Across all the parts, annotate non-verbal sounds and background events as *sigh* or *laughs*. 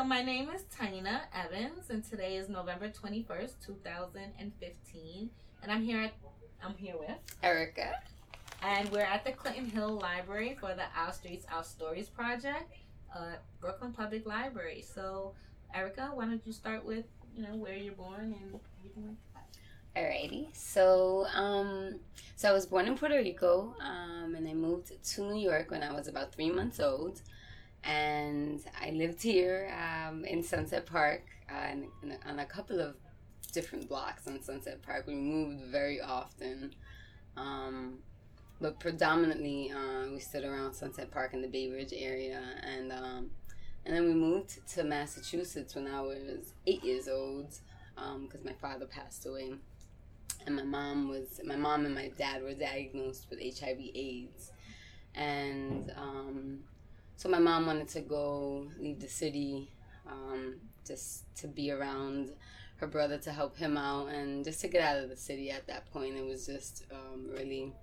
so my name is Tina Evans, and today is November twenty first, two thousand and fifteen, and I'm here. At, I'm here with Erica, and we're at the Clinton Hill Library for the Our Streets, Our Stories project, uh, Brooklyn Public Library. So, Erica, why don't you start with you know where you're born and everything like that? Alrighty. So, um, so I was born in Puerto Rico, um, and I moved to New York when I was about three months old and I lived here um, in Sunset Park uh, on a couple of different blocks on Sunset Park. We moved very often, um, but predominantly uh, we stood around Sunset Park in the Bay Ridge area, and um, and then we moved to Massachusetts when I was eight years old because um, my father passed away, and my mom was my mom and my dad were diagnosed with HIV/AIDS, and um, so my mom wanted to go leave the city um, just to be around her brother to help him out and just to get out of the city at that point. It was just um, really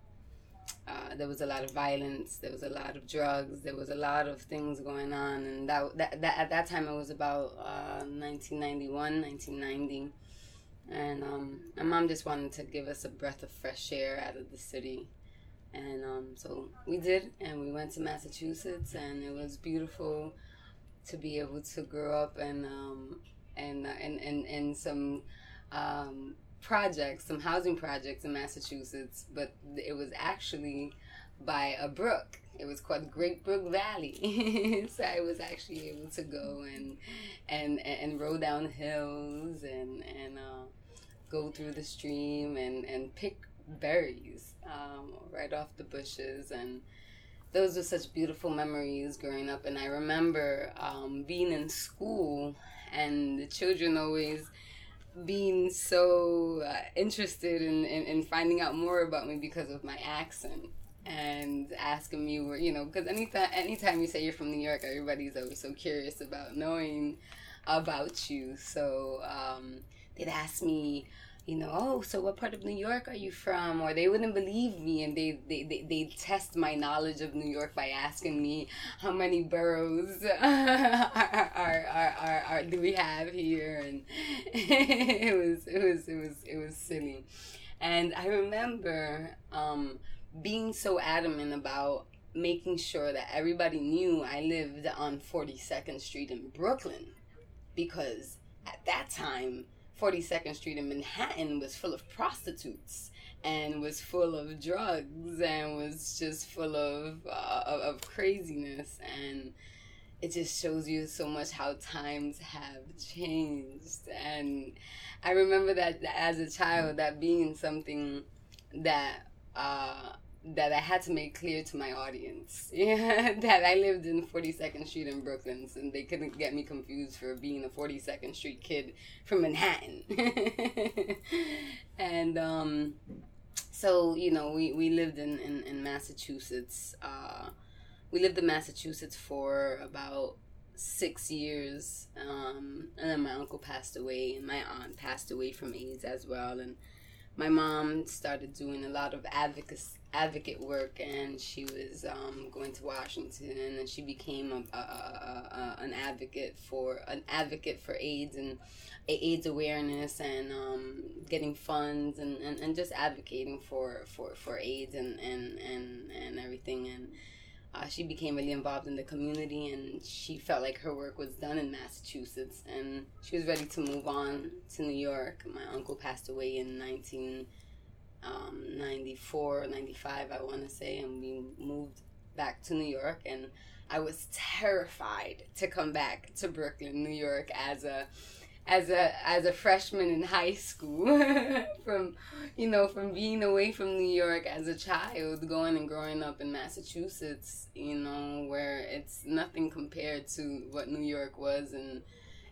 uh, there was a lot of violence there was a lot of drugs there was a lot of things going on. And that, that, that at that time it was about uh, 1991 1990 and um, my mom just wanted to give us a breath of fresh air out of the city and um, so we did, and we went to Massachusetts, and it was beautiful to be able to grow up and um, and, uh, and and and some um, projects, some housing projects in Massachusetts, but it was actually by a brook. It was called Great Brook Valley, *laughs* so I was actually able to go and and and roll down hills and and uh, go through the stream and and pick berries um, right off the bushes. And those were such beautiful memories growing up. And i remember um, being in school and the children always being so uh, interested in, in, in, finding out more about me because of my accent and asking me where you know because anytime anytime you say you're from new york everybody's always so curious about knowing about you. So um, they'd ask me you know, oh, so what part of New York are you from? Or they wouldn't believe me and they they they they test my knowledge of New York by asking me how many boroughs are, *laughs* are, are, are, are, do we have here and *laughs* it was it was it was it was silly. And I remember um, being so adamant about making sure that everybody knew I lived on 42nd Street in Brooklyn because at that time 42nd Street in Manhattan was full of prostitutes and was full of drugs and was just full of, uh, of, craziness. And it just shows you so much how times have changed. And i remember that as a child that being something that uh, that I had to make clear to my audience *laughs* yeah, that I lived in 42nd Street in Brooklyn, and they couldn't get me confused for being a 42nd Street kid from Manhattan. *laughs* and um, so, you know, we, we lived in, in, in Massachusetts. Uh, we lived in Massachusetts for about six years. Um, and then my uncle passed away, and my aunt passed away from AIDS as well. And my mom started doing a lot of advocacy advocate work and she was um, going to Washington and she became a, a, a, an advocate for an advocate for AIDS and AIDS awareness and um, getting funds and, and, and just advocating for, for, for AIDS and, and, and, and everything and uh, she became really involved in the community and she felt like her work was done in Massachusetts and she was ready to move on to New York. My uncle passed away in 1994 um, 95, I want to say, and we moved back to New York. And I was terrified to come back to Brooklyn, New York as a as a as a freshman in high school *laughs* from you know from being away from New York as a child going and growing up in Massachusetts you know where it's nothing compared to what New York was and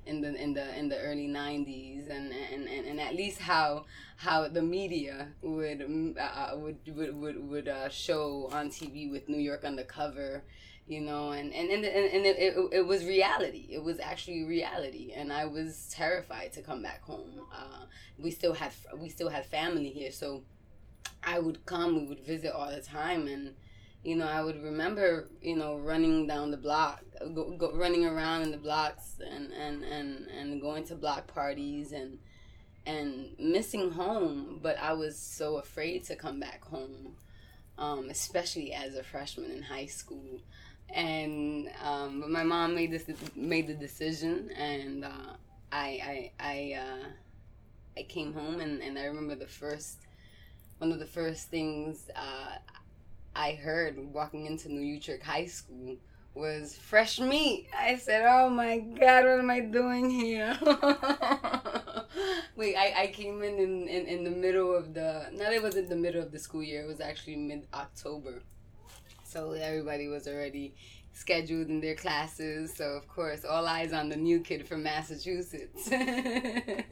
in the in the in the early 90s and and, and, and at least how how the media would uh, would would would, would uh, show on TV with New York on the cover you know and and and, and it, it, it was reality. It was actually reality. And i was terrified to come back home. Uh, we still had we still had family here. So i would come we would visit all the time. And you know, I would remember, you know, running down the block, go, go, running around in the blocks, and, and, and, and going to block parties and and missing home. But I was so afraid to come back home, um, especially as a freshman in high school. And um, but my mom made this made the decision, and uh, I I I uh, I came home, and, and I remember the first one of the first things uh, I heard walking into New Utrecht High School was fresh meat. I said, "Oh my God, what am I doing here?" *laughs* Wait, I, I came in in, in in the middle of the. No, it wasn't the middle of the school year. It was actually mid October, so everybody was already scheduled in their classes. So of course, all eyes on the new kid from Massachusetts. *laughs* and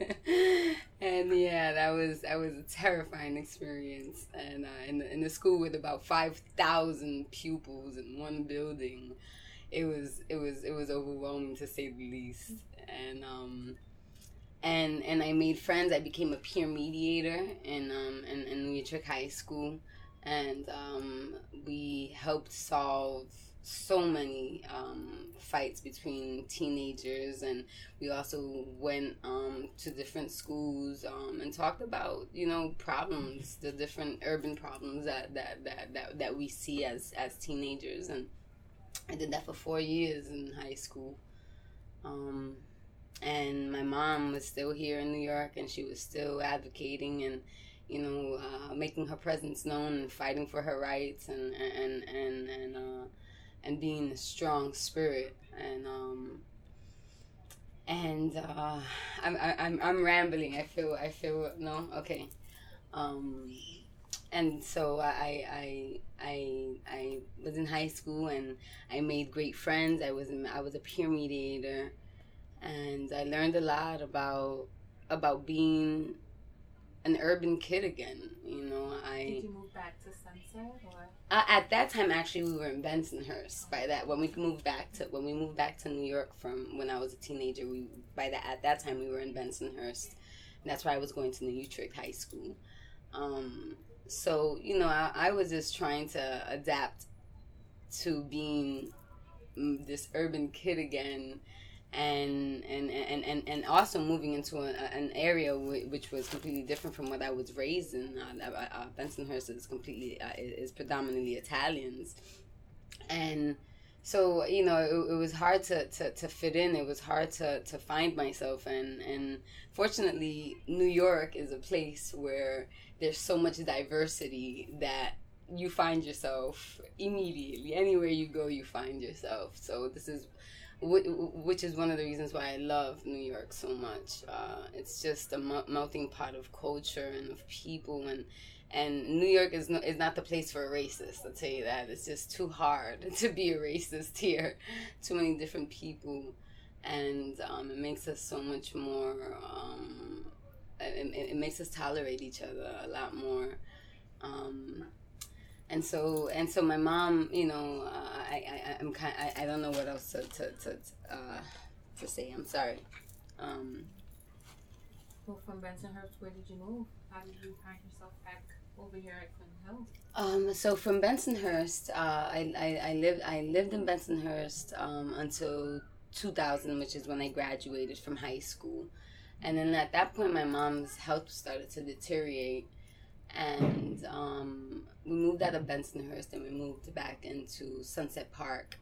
yeah, that was that was a terrifying experience. And uh, in the, in the school with about five thousand pupils in one building, it was it was it was overwhelming to say the least. And um, and and I made friends. I became a peer mediator in um in, in High School, and um, we helped solve so many um, fights between teenagers. And we also went um, to different schools um, and talked about you know problems the different urban problems that that, that, that, that we see as as teenagers. And i did that for four years in high school. Um, and my mom was still here in new york and she was still advocating. And you know uh, making her presence known and fighting for her rights and and and and uh, and being a strong spirit and um and uh I'm I'm I'm rambling. I feel I feel no okay. Um and so I I I I was in high school and I made great friends. I was I was a peer mediator and I learned a lot about about being an urban kid again. You know, I Did you move back to Sunset or uh, at that time, actually, we were in Bensonhurst. By that, when we moved back to when we moved back to New York from when I was a teenager, we by that at that time we were in Bensonhurst. And that's why I was going to New Utrecht High School. Um, so you know, I, I was just trying to adapt to being mm, this urban kid again and and and and, and also moving into an area which was completely different from what I was raised in. Uh, uh, Bensonhurst is completely uh, is predominantly Italians, and so you know it, it was hard to, to, to fit in. It was hard to, to find myself, and and fortunately, New York is a place where there's so much diversity that you find yourself immediately anywhere you go you find yourself so this is which is one of the reasons why I love New York so much. Uh, it's just a melting pot of culture and of people, and and New York is no, is not the place for a racist. I'll tell you that. It's just too hard *laughs* to be a racist here. *laughs* Too many different people, and um, it makes us so much more. Um, it, it, makes us tolerate each other a lot more. Um, and so and so my mom you know uh, I, I i'm kind I, I don't know what else to to to, uh, to say. I'm sorry. Um well from bensonhurst where did you move? How did you find yourself back over here at clinton hill um, so from Bensonhurst, uh, I, I, I lived I lived in Bensonhurst um, until 2000, which is when I graduated from high school, and then at that point, my mom's health started to deteriorate, and um, we moved out of Bensonhurst and we moved back into Sunset Park.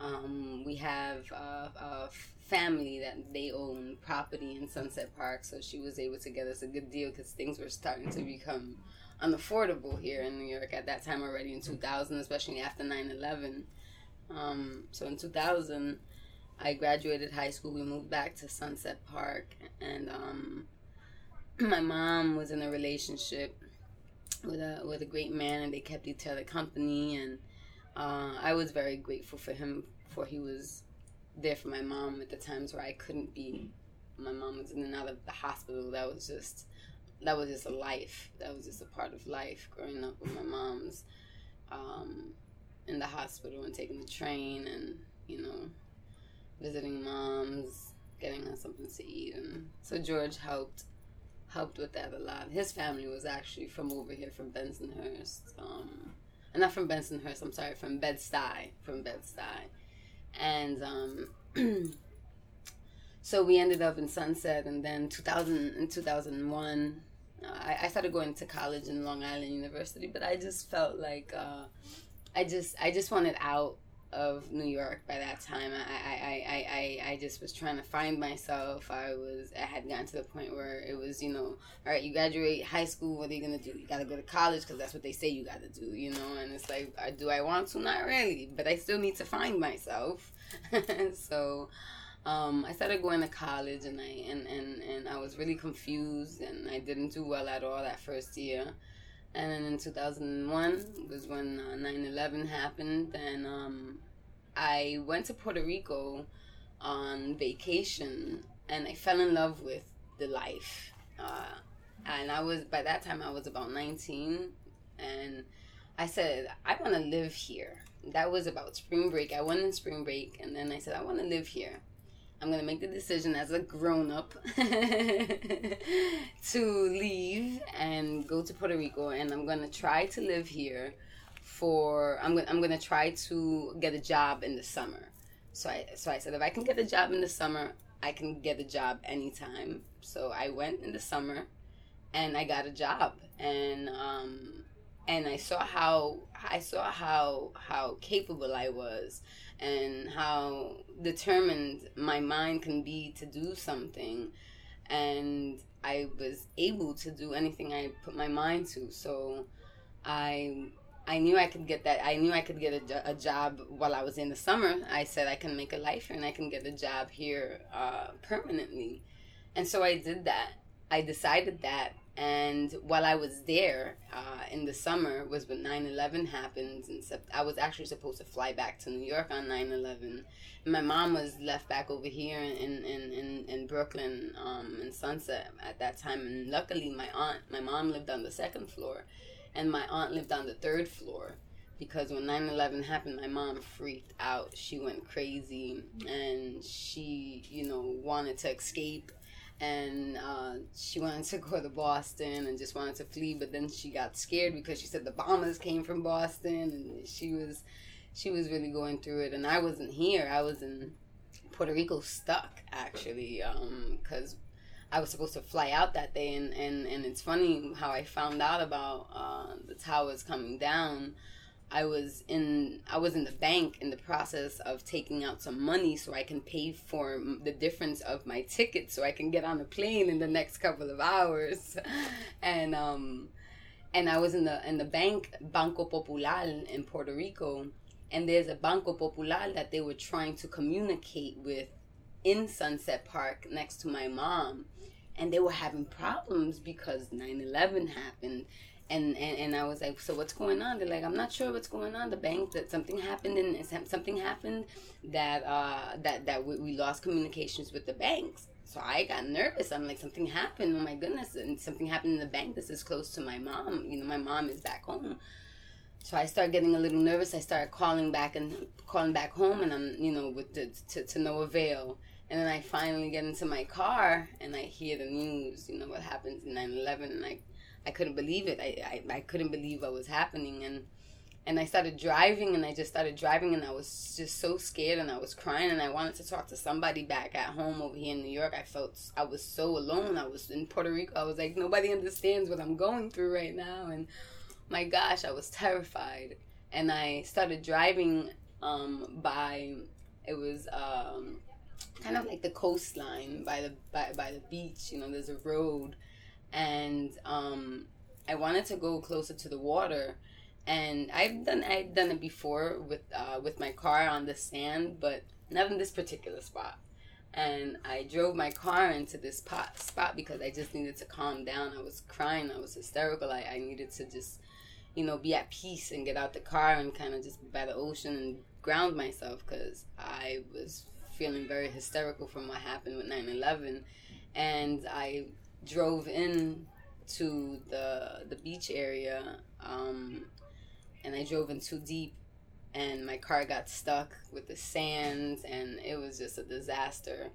Um, we have a, a, family that they own property in Sunset Park, so she was able to get us a good deal because things were starting to become unaffordable here in New York at that time already in 2000, especially after 9 11. Um, so in 2000, I graduated high school. We moved back to Sunset Park, and um, *clears throat* my mom was in a relationship with a with a great man, and they kept each other company. And uh, I was very grateful for him, for he was there for my mom at the times where I couldn't be. My mom was in and out of the hospital. That was just that was just a life. That was just a part of life growing up with my mom's um, in the hospital and taking the train and you know visiting moms, getting her something to eat, and so George helped helped with that a lot. His family was actually from over here, from Bensonhurst. Um, and not from Bensonhurst. I'm sorry, from Bed Stuy, from Bed Stuy, and um, *clears throat* so we ended up in Sunset, and then 2000 in 2001. I, I started going to college in Long Island University, but I just felt like uh, I just I just wanted out of New York by that time. I, I, I, I, I just was trying to find myself. I was I had gotten to the point where it was, you know, all right, you graduate high school, what are you gonna do? You gotta go to college because that's what they say you gotta do, you know. And it's like, uh, do I want to? Not really, but I still need to find myself. *laughs* so um, I started going to college, and I and, and and I was really confused, and I didn't do well at all that first year. And then in 2001 was when uh, 9/11 happened, and um, I went to Puerto Rico on vacation, and I fell in love with the life. Uh, and I was by that time I was about 19, and I said I want to live here. That was about spring break. I went in spring break, and then I said I want to live here. I'm gonna make the decision as a grown up *laughs* to leave and go to Puerto Rico, and I'm gonna try to live here for. I'm gonna I'm gonna try to get a job in the summer. So I so I said if I can get a job in the summer, I can get a job anytime. So I went in the summer, and I got a job, and um, and I saw how I saw how how capable I was and how determined my mind can be to do something and I was able to do anything I put my mind to so I I knew I could get that I knew I could get a, a job while I was in the summer I said I can make a life here and I can get a job here uh, permanently and so I did that I decided that and while I was there uh, in the summer was when 9-11 happened. And I was actually supposed to fly back to New York on 9-11. My mom was left back over here in, in, in, in Brooklyn um, in Sunset at that time. And luckily my aunt, my mom lived on the second floor. And my aunt lived on the third floor. Because when 9-11 happened, my mom freaked out. She went crazy. And she, you know, wanted to escape and uh, she wanted to go to Boston and just wanted to flee, but then she got scared because she said the bombers came from Boston, and she was she was really going through it. And I wasn't here; I was in Puerto Rico, stuck actually, because. Um, I was supposed to fly out that day, and, and, and it's funny how I found out about uh, the towers coming down. I was in I was in the bank in the process of taking out some money so I can pay for the difference of my ticket so I can get on a plane in the next couple of hours, *laughs* and um, and I was in the in the bank Banco Popular in Puerto Rico, and there's a Banco Popular that they were trying to communicate with in Sunset Park next to my mom, and they were having problems because 9/11 happened and, and and I was like, so what's going on? They're like, I'm not sure what's going on. The bank that something happened and something happened that uh that that we, we lost communications with the banks. So I got nervous. I'm like, something happened. Oh my goodness! And something happened in the bank. This is close to my mom. You know, my mom is back home. So I started getting a little nervous. I started calling back and calling back home, and I'm you know with the, to to no avail. And then I finally get into my car and I hear the news. You know what happens in 9/11, and I I couldn't believe it. I, I, I couldn't believe what was happening. And, and I started driving and I just started driving and I was just so scared and I was crying and I wanted to talk to somebody back at home over here in New York. I felt I was so alone. I was in Puerto Rico. I was like, nobody understands what I'm going through right now. And my gosh, I was terrified. And I started driving um, by, it was um, kind of like the coastline by the, by, by the beach. You know, there's a road and um, I wanted to go closer to the water. And I've done I've done it before with uh, with my car on the sand, but not in this particular spot. And I drove my car into this pot, spot because I just needed to calm down. I was crying. I was hysterical. I, I needed to just, you know, be at peace and get out the car and kind of just by the ocean and ground myself because I was feeling very hysterical from what happened with 9 11. And I drove in to the the beach area um, and I drove in too deep and my car got stuck with the sand and it was just a disaster.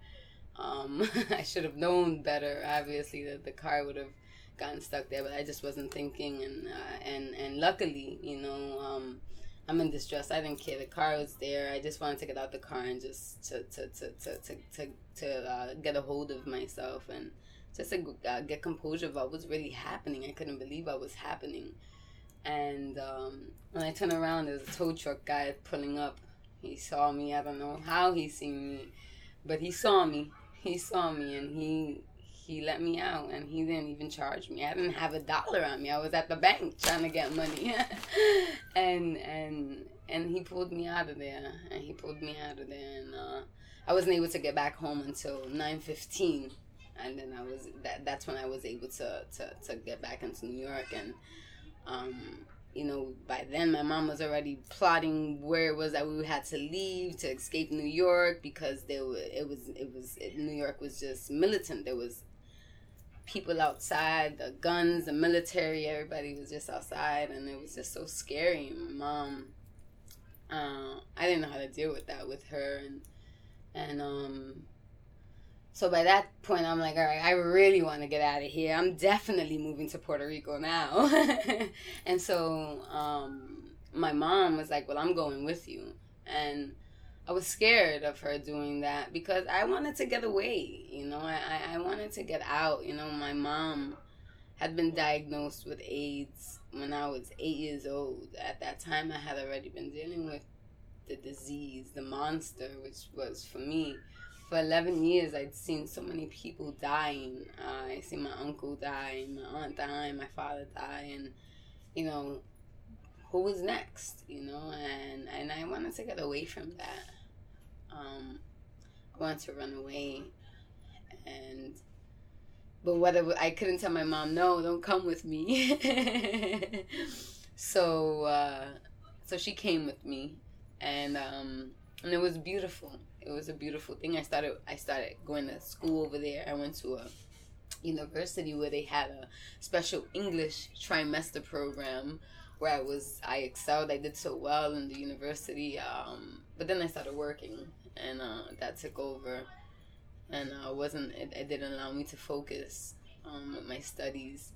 Um, *laughs* I should have known better, obviously, that the car would have gotten stuck there, but I just wasn't thinking, and uh, and and luckily, you know, um, I'm in distress. I didn't care. The car was there. I just wanted to get out the car and just to to to to to to, to uh, get a hold of myself and just to uh, get composure of what was really happening. I couldn't believe what was happening. And um, when I turned around, there was a tow truck guy pulling up. He saw me. I don't know how he seen me, but he saw me. He saw me, and he he let me out and he didn't even charge me. I didn't have a dollar on me. I was at the bank trying to get money. *laughs* and and and he pulled me out of there. And he pulled me out of there and uh, I wasn't able to get back home until 9:15. And then I was that that's when I was able to to, to get back into New York and um you know, by then my mom was already plotting where it was that we had to leave to escape New York because there was, it was it was it, New York was just militant. There was people outside, the guns, the military, everybody was just outside, and it was just so scary. My mom, uh, I didn't know how to deal with that with her, and and um, so by that point, I'm like, all right, I really want to get out of here. I'm definitely moving to Puerto Rico now, *laughs* and so um, my mom was like, well, I'm going with you, and I was scared of her doing that because I wanted to get away. You know, I, I wanted to get out. You know, my mom had been diagnosed with AIDS when I was eight years old. At that time, I had already been dealing with the disease, the monster, which was for me. For 11 years, I'd seen so many people dying. Uh, I seen my uncle die, my aunt die, my father die, and, you know, who was next, you know? And, and I wanted to get away from that um, wanted to run away, and but whether I couldn't tell my mom, no, don't come with me. *laughs* so uh, so she came with me, and um, and it was beautiful. It was a beautiful thing. I started I started going to school over there. I went to a university where they had a special English trimester program where I was I excelled. I did so well in the university. Um, but then I started working, and uh, that took over, and uh, wasn't it, it didn't allow me to focus um, with my studies,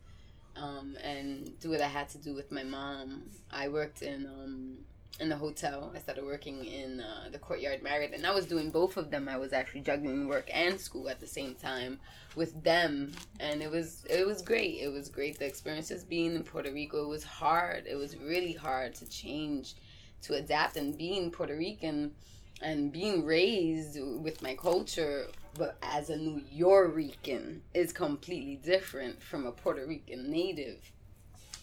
um, and do what I had to do with my mom. I worked in um, in the hotel. I started working in uh, the Courtyard Marriott, and I was doing both of them. I was actually juggling work and school at the same time with them, and it was it was great. It was great. The experiences being in Puerto Rico it was hard. It was really hard to change, to adapt, and being Puerto Rican and being raised with my culture, but as a New Yorican is completely different from a Puerto Rican native.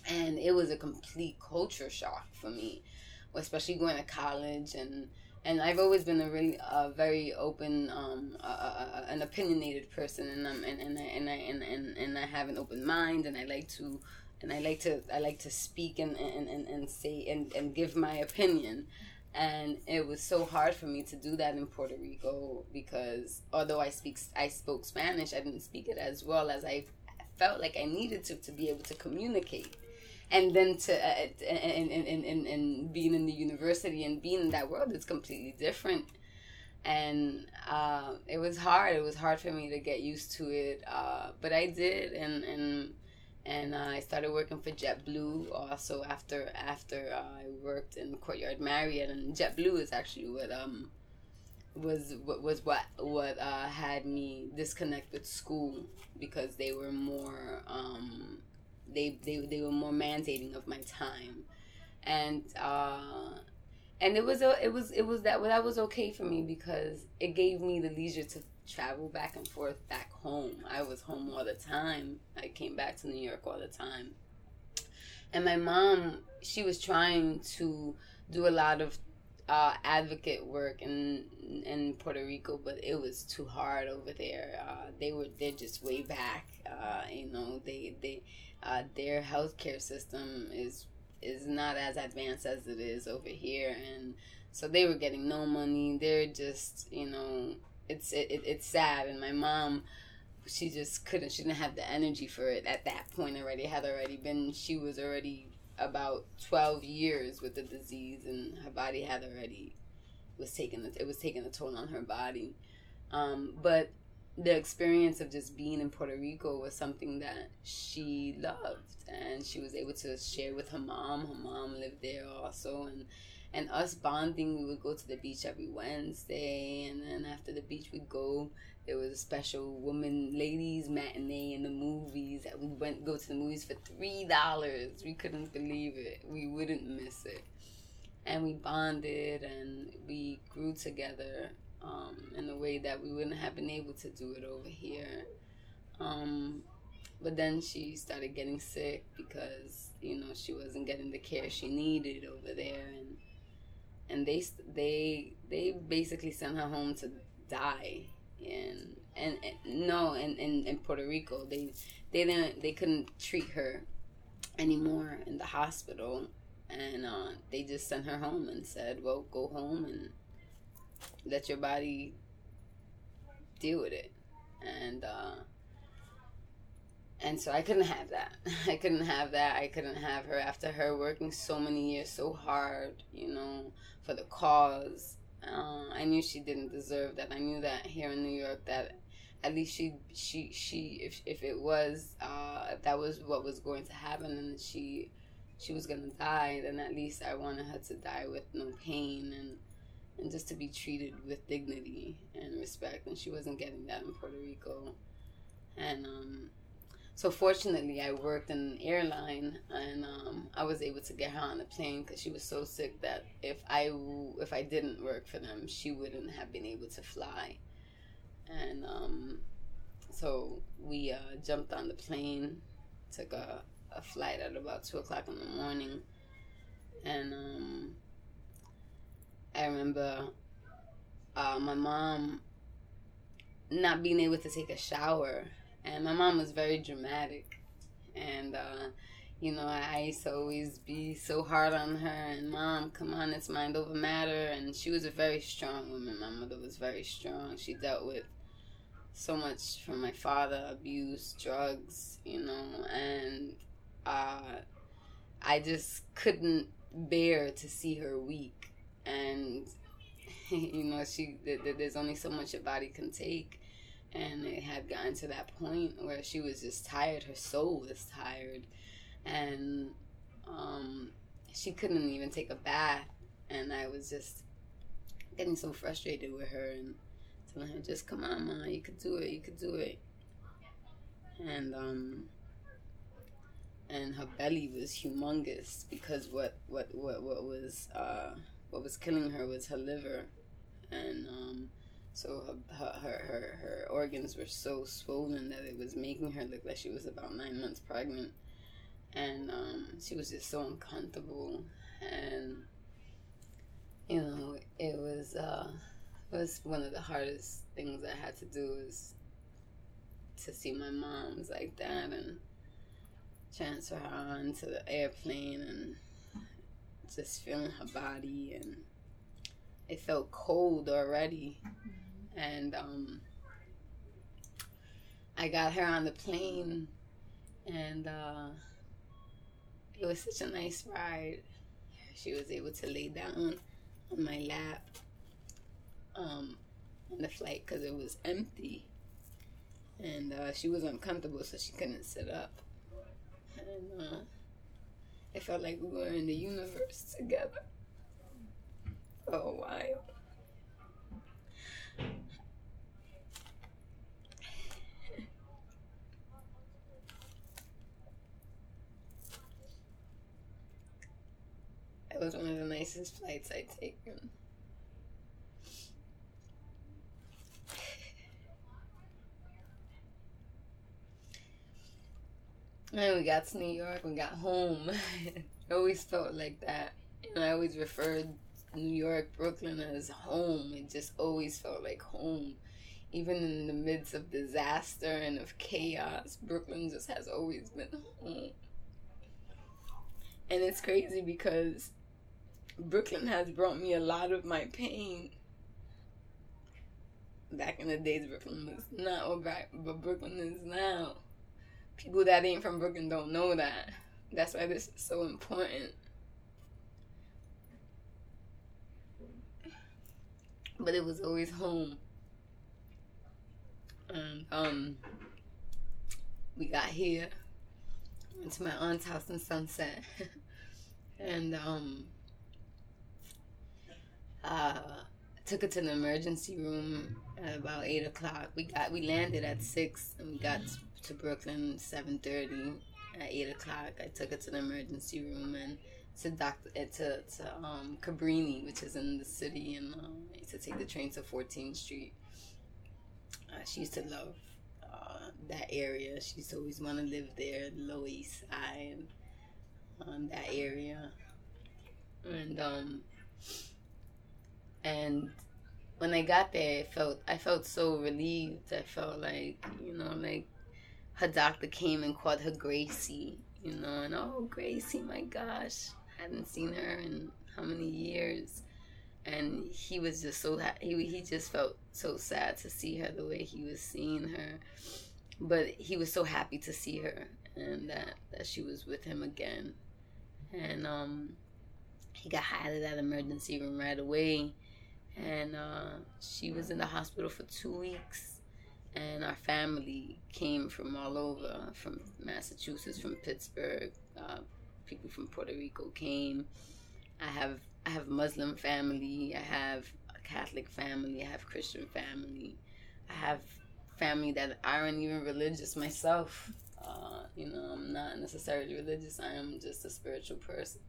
And it was a complete culture shock for me, especially going to college. And and I've always been a really uh, very open, um, uh, uh, an opinionated person, and um, and and I, and I and, and, and I have an open mind, and I like to, and I like to I like to speak and and, and, and say and, and give my opinion, and it was so hard for me to do that in Puerto Rico because although I speak I spoke Spanish, I didn't speak it as well as I felt like I needed to to be able to communicate. And then to uh, and, and, and, and, and being in the university and being in that world is completely different and uh, it was hard. It was hard for me to get used to it, uh, but I did, and and and uh, I started working for JetBlue also after after I worked in Courtyard Marriott. And JetBlue is actually what um was what was what what uh, had me disconnect with school because they were more um they they they were more mandating of my time. And uh and it was a, it was it was that that was okay for me because it gave me the leisure to travel back and forth back home. I was home all the time. I came back to New York all the time. And my mom, she was trying to do a lot of uh, advocate work in in Puerto Rico, but it was too hard over there. Uh, they were they're just way back. Uh, you know, they they uh, their healthcare system is is not as advanced as it is over here, and so they were getting no money. They're just you know it's it, it, it's sad and my mom she just couldn't she didn't have the energy for it at that point already had already been she was already about 12 years with the disease and her body had already was taking it was taking a toll on her body um, but the experience of just being in Puerto Rico was something that she loved and she was able to share with her mom. Her mom lived there also and and us bonding we would go to the beach every Wednesday and then after the beach we'd go there was a special woman ladies matinee in the movies that we went go to the movies for three dollars. We couldn't believe it. We wouldn't miss it. And we bonded and we grew together um, in a way that we wouldn't have been able to do it over here. Um, but then she started getting sick because you know she wasn't getting the care she needed over there, and and they they they basically sent her home to die. And and, and no, in, in in Puerto Rico they they didn't they couldn't treat her anymore in the hospital, and uh, they just sent her home and said, well, go home and let your body deal with it and uh and so I couldn't have that. *laughs* I couldn't have that. I couldn't have her after her working so many years so hard, you know, for the cause. Uh, I knew she didn't deserve that. I knew that here in New York that at least she she she if if it was uh that was what was going to happen and she she was gonna die, then at least I wanted her to die with no pain and and just to be treated with dignity and respect. And she wasn't getting that in Puerto Rico. And um, so fortunately, I worked in an airline, and um, I was able to get her on the plane because she was so sick that if I if I didn't work for them, she wouldn't have been able to fly. And um, so we uh, jumped on the plane, took a, a flight at about two o'clock in the morning, and um, I remember uh, my mom not being able to take a shower, and my mom was very dramatic, and uh, you know I used to always be so hard on her, and mom, come on, it's mind over matter, and she was a very strong woman. My mother was very strong. She dealt with so much from my father, abuse, drugs, you know, and uh, I just couldn't bear to see her weak and *laughs* you know she there's only so much your body can take and it had gotten to that point where she was just tired. Her soul was tired. And um, she couldn't even take a bath. And i was just getting so frustrated with her and telling her just come on mom you could do it you could do it. And um and her belly was humongous because what what what what was uh what was killing her was her liver, and um, so her, her, her, her organs were so swollen that it was making her look like she was about nine months pregnant. And um, she was just so uncomfortable. And, you know, it was, uh, was one of the hardest things I had to do is to see my mom's like that and transfer her onto the airplane and just feeling her body and it felt cold already and um, i got her on the plane and uh, it was such a nice ride. She was able to lay down on my lap um, on the flight because it was empty. And uh, she was uncomfortable so she couldn't sit up. And uh, it felt like we were in the universe together for a while. It was one of the nicest flights I'd taken. *laughs* And we got to New York, we got home. *laughs* I always felt like that. And I always referred New York, Brooklyn as home. It just always felt like home. Even in the midst of disaster and of chaos, Brooklyn just has always been home. And it's crazy because Brooklyn has brought me a lot of my pain. Back in the days, Brooklyn was not what Brooklyn is now people that ain't from Brooklyn don't know that. That's why this is so important. But it was always home. And um, we got here, went to my aunt's house in Sunset, *laughs* and um, uh, took her to the emergency room at about eight o'clock. We got we landed at six, and we got to Brooklyn seven thirty. At eight o'clock, I took her to the emergency room and to doctor uh, to to um Cabrini, which is in the city, and um, to take the train to 14th Street. Uh, she used to love uh, that area. She used to always want to live there, the Lower East Side, um, that area, and um, and when I got there, I felt I felt so relieved. I felt like you know, like her doctor came and called her Gracie, you know, and oh Gracie, my gosh, I hadn't seen her in how many years, and he was just so he he just felt so sad to see her the way he was seeing her, but he was so happy to see her and that that she was with him again, and um, he got out of that emergency room right away and uh, she was in the hospital for two weeks. And our family came from all over, from Massachusetts, from Pittsburgh. Uh, people from Puerto Rico came. I have I have Muslim family. I have a Catholic family. I have Christian family. I have family that aren't even religious myself. Uh, you know, I'm not necessarily religious. I am just a spiritual person.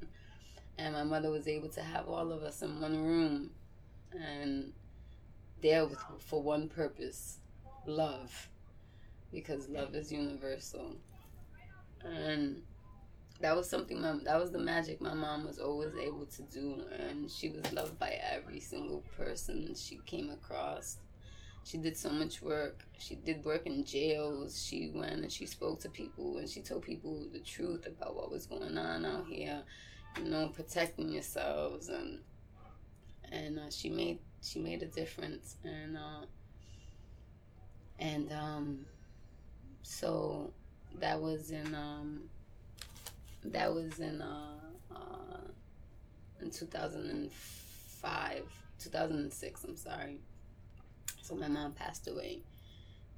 And my mother was able to have all of us in one room and there with, for one purpose love because love is universal and that was something my, that was the magic my mom was always able to do and she was loved by every single person she came across. She did so much work. She did work in jails. She went and she spoke to people and she told people the truth about what was going on out here you know protecting yourselves and and uh, she made she made a difference and uh, and um, so that was in um, that was in uh, uh, in 2005 2006 I'm sorry so my mom passed away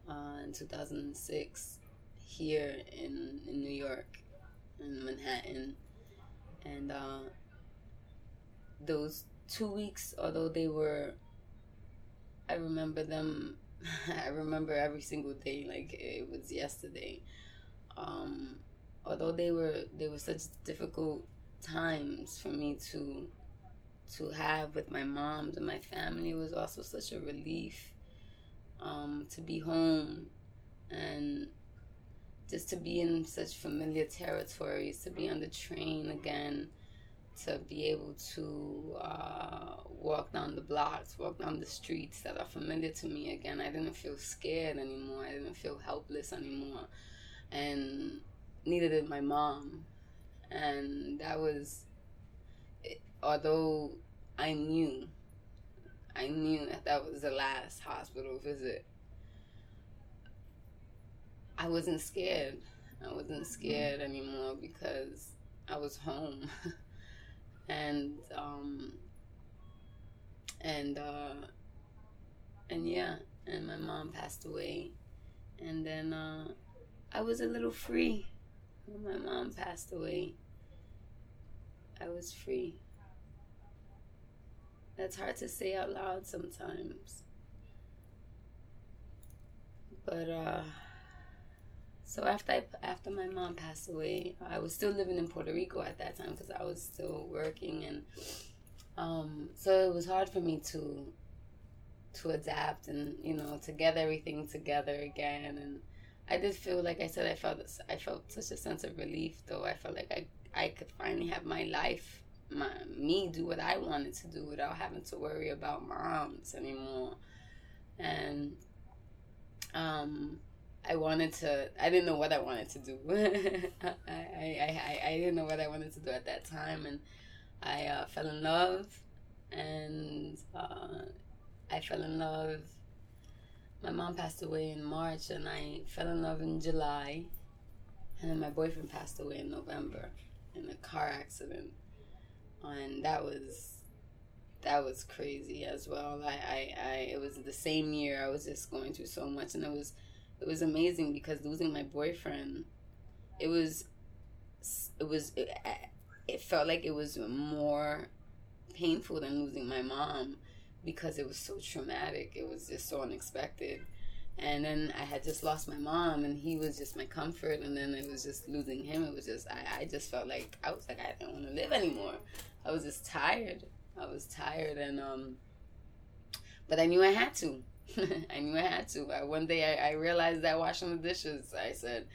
uh, in 2006 here in, in New York in Manhattan and uh, those two weeks, although they were, I remember them. *laughs* I remember every single day like it was yesterday. Um, although they were they were such difficult times for me to to have with my mom and my family was also such a relief um, to be home and just to be in such familiar territories to be on the train again to be able to uh, walk down the blocks, walk down the streets that are familiar to me again. I didn't feel scared anymore. I didn't feel helpless anymore. And neither did my mom. And that was, although I knew, I knew that that was the last hospital visit, I wasn't scared. I wasn't scared anymore because I was home. *laughs* and um, and uh, and yeah, and my mom passed away, and then uh, I was a little free when my mom passed away. I was free. That's hard to say out loud sometimes. But uh so after I, after my mom passed away, I was still living in Puerto Rico at that time because I was still working, and um, so it was hard for me to to adapt and you know to get everything together again. And I did feel like I said I felt I felt such a sense of relief, though I felt like I I could finally have my life, my me do what I wanted to do without having to worry about moms anymore, and um I wanted to. I didn't know what I wanted to do. *laughs* I, I, I, I didn't know what I wanted to do at that time, and I uh, fell in love, and uh, I fell in love. My mom passed away in March, and I fell in love in July, and then my boyfriend passed away in November in a car accident, and that was that was crazy as well. I, I, I, it was the same year I was just going through so much, and it was, it was amazing because losing my boyfriend, it was, it was, it, it felt like it was more painful than losing my mom because it was so traumatic. It was just so unexpected. And then I had just lost my mom, and he was just my comfort. And then it was just losing him. It was just I, I just felt like I was like I didn't want to live anymore. I was just tired. I was tired, and um, but I knew I had to. *laughs* I knew I had to. I, one day I, I realized that washing the dishes, I said,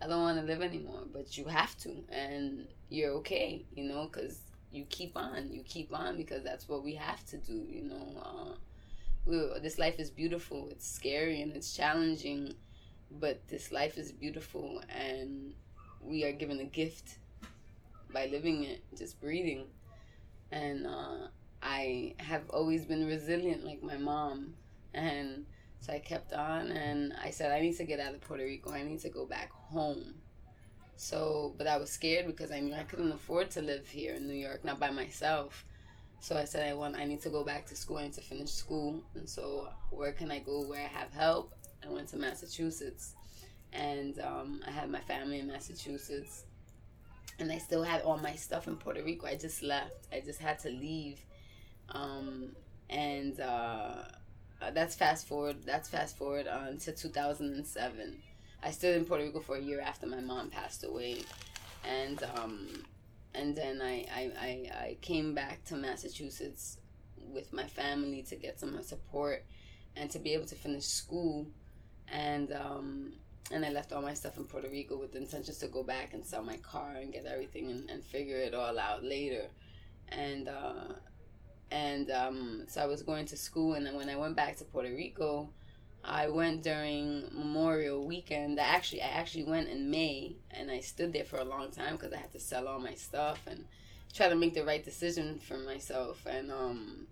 I don't want to live anymore, but you have to, and you're okay, you know, because you keep on, you keep on because that's what we have to do, you know. Uh, this life is beautiful. It's scary and it's challenging, but this life is beautiful, and we are given a gift by living it, just breathing. And uh, I have always been resilient, like my mom, and so I kept on, and I said I need to get out of Puerto Rico. I need to go back home so, but I was scared because I knew I couldn't afford to live here in New York, not by myself. So I said I want I need to go back to school. I need to finish school. And so where can I go where I have help? I went to Massachusetts, and um, I had my family in Massachusetts, and I still had all my stuff in Puerto Rico. I just left. I just had to leave, um, and uh, that's fast forward. That's fast forward on to 2007 I stayed in Puerto Rico for a year after my mom passed away, and um, and then I, I, I, I came back to Massachusetts with my family to get some support and to be able to finish school, and um, and I left all my stuff in Puerto Rico with the intentions to go back and sell my car and get everything and, and figure it all out later, and. Uh, and um, so I was going to school, and then when I went back to Puerto Rico, I went during Memorial Weekend. I actually I actually went in May, and I stood there for a long time because I had to sell all my stuff and try to make the right decision for myself. And um,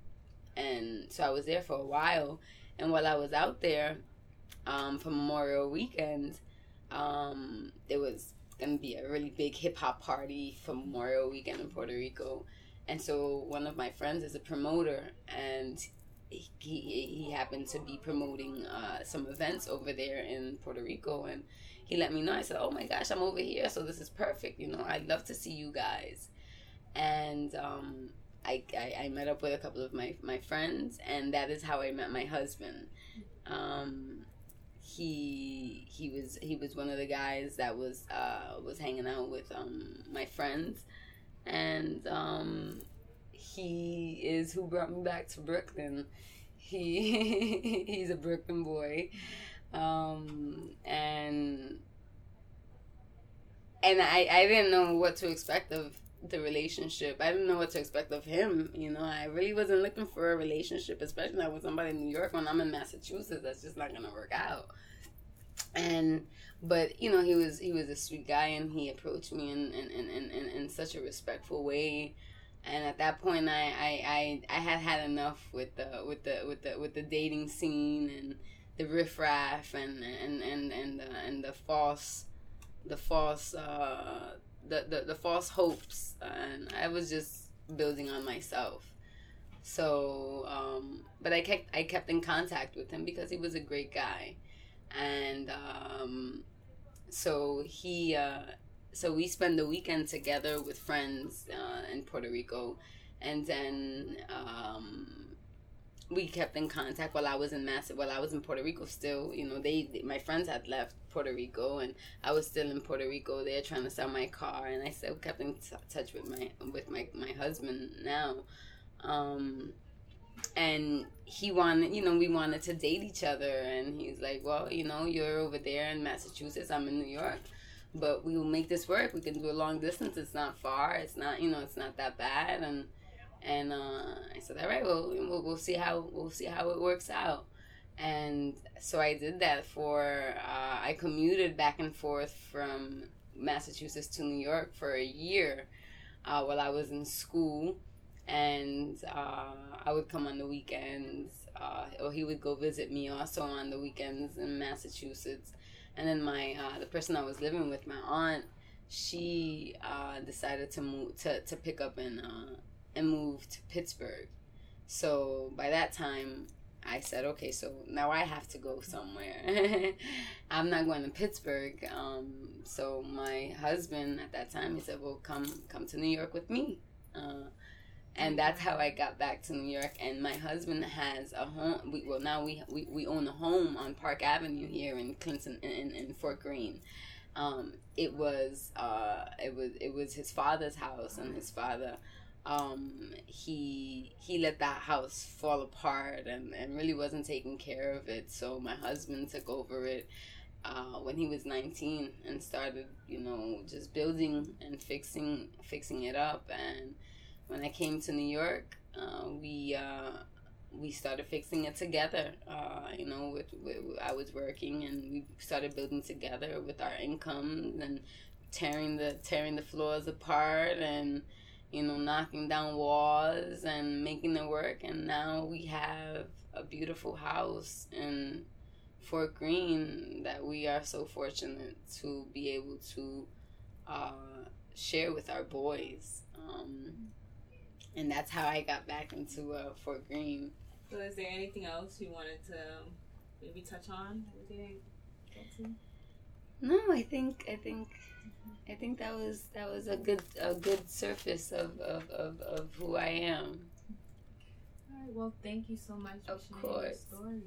and so I was there for a while. And while I was out there, um, for Memorial Weekend, um, there was gonna be a really big hip hop party for Memorial Weekend in Puerto Rico. And so one of my friends is a promoter, and he he happened to be promoting uh, some events over there in Puerto Rico, and he let me know. I said, "Oh my gosh, I'm over here, so this is perfect. You know, I'd love to see you guys." And um, I, I, I met up with a couple of my my friends, and that is how I met my husband. Um, he he was he was one of the guys that was uh, was hanging out with um, my friends, and um, he is who brought me back to Brooklyn. He *laughs* he's a Brooklyn boy, um, and and I I didn't know what to expect of the relationship. I didn't know what to expect of him. You know, I really wasn't looking for a relationship, especially not with somebody in New York when I'm in Massachusetts. That's just not gonna work out. And but you know, he was he was a sweet guy, and he approached me in in in in, in such a respectful way and at that point I, I, I, I had had enough with the with the with the with the dating scene and the riffraff and and and and the, and the false the false uh, the, the the false hopes. And I was just building on myself. So um, but I kept I kept in contact with him because he was a great guy. And um, so he uh, so we spend the weekend together with friends uh, in Puerto Rico, and then um, we kept in contact while I was in Mass. While I was in Puerto Rico, still, you know, they, my friends had left Puerto Rico, and I was still in Puerto Rico. They're trying to sell my car, and I still kept in t- touch with my with my my husband now. Um, and he wanted, you know, we wanted to date each other, and he's like, "Well, you know, you're over there in Massachusetts. I'm in New York." But we will make this work. We can do a long distance. It's not far. It's not you know it's not that bad. And and uh, I said, all right, well, we'll we'll see how we'll see how it works out. And so I did that for uh, I commuted back and forth from Massachusetts to New York for a year uh, while I was in school, and uh, I would come on the weekends. Uh, or he would go visit me also on the weekends in Massachusetts and then my uh, the person I was living with, my aunt, she uh, decided to move to, to pick up and uh, and move to Pittsburgh, So by that time, I said, okay, so now I have to go somewhere. *laughs* I'm not going to Pittsburgh. Um, so my husband at that time, he said, well, come come to New York with me. Uh, and that's how I got back to New York. And my husband has a home. We, well, now we, we we own a home on Park Avenue here in Clinton in, in Fort Greene. Um, it was uh, it was it was his father's house, and his father um, he he let that house fall apart and, and really wasn't taking care of it. So my husband took over it uh, when he was 19 and started, you know, just building and fixing fixing it up. And when I came to New York, uh, we uh, we started fixing it together. Uh, you know, with, with I was working and we started building together with our income and tearing the tearing the floors apart and you know, knocking down walls and making it work. And now we have a beautiful house in Fort Greene that we are so fortunate to be able to uh, share with our boys. Um, and that's how I got back into uh, Fort Greene. So, is there anything else you wanted to maybe touch on? No, I think I think I think that was that was a good a good surface of of, of, of who I am. All right. Well, thank you so much. for of course. story.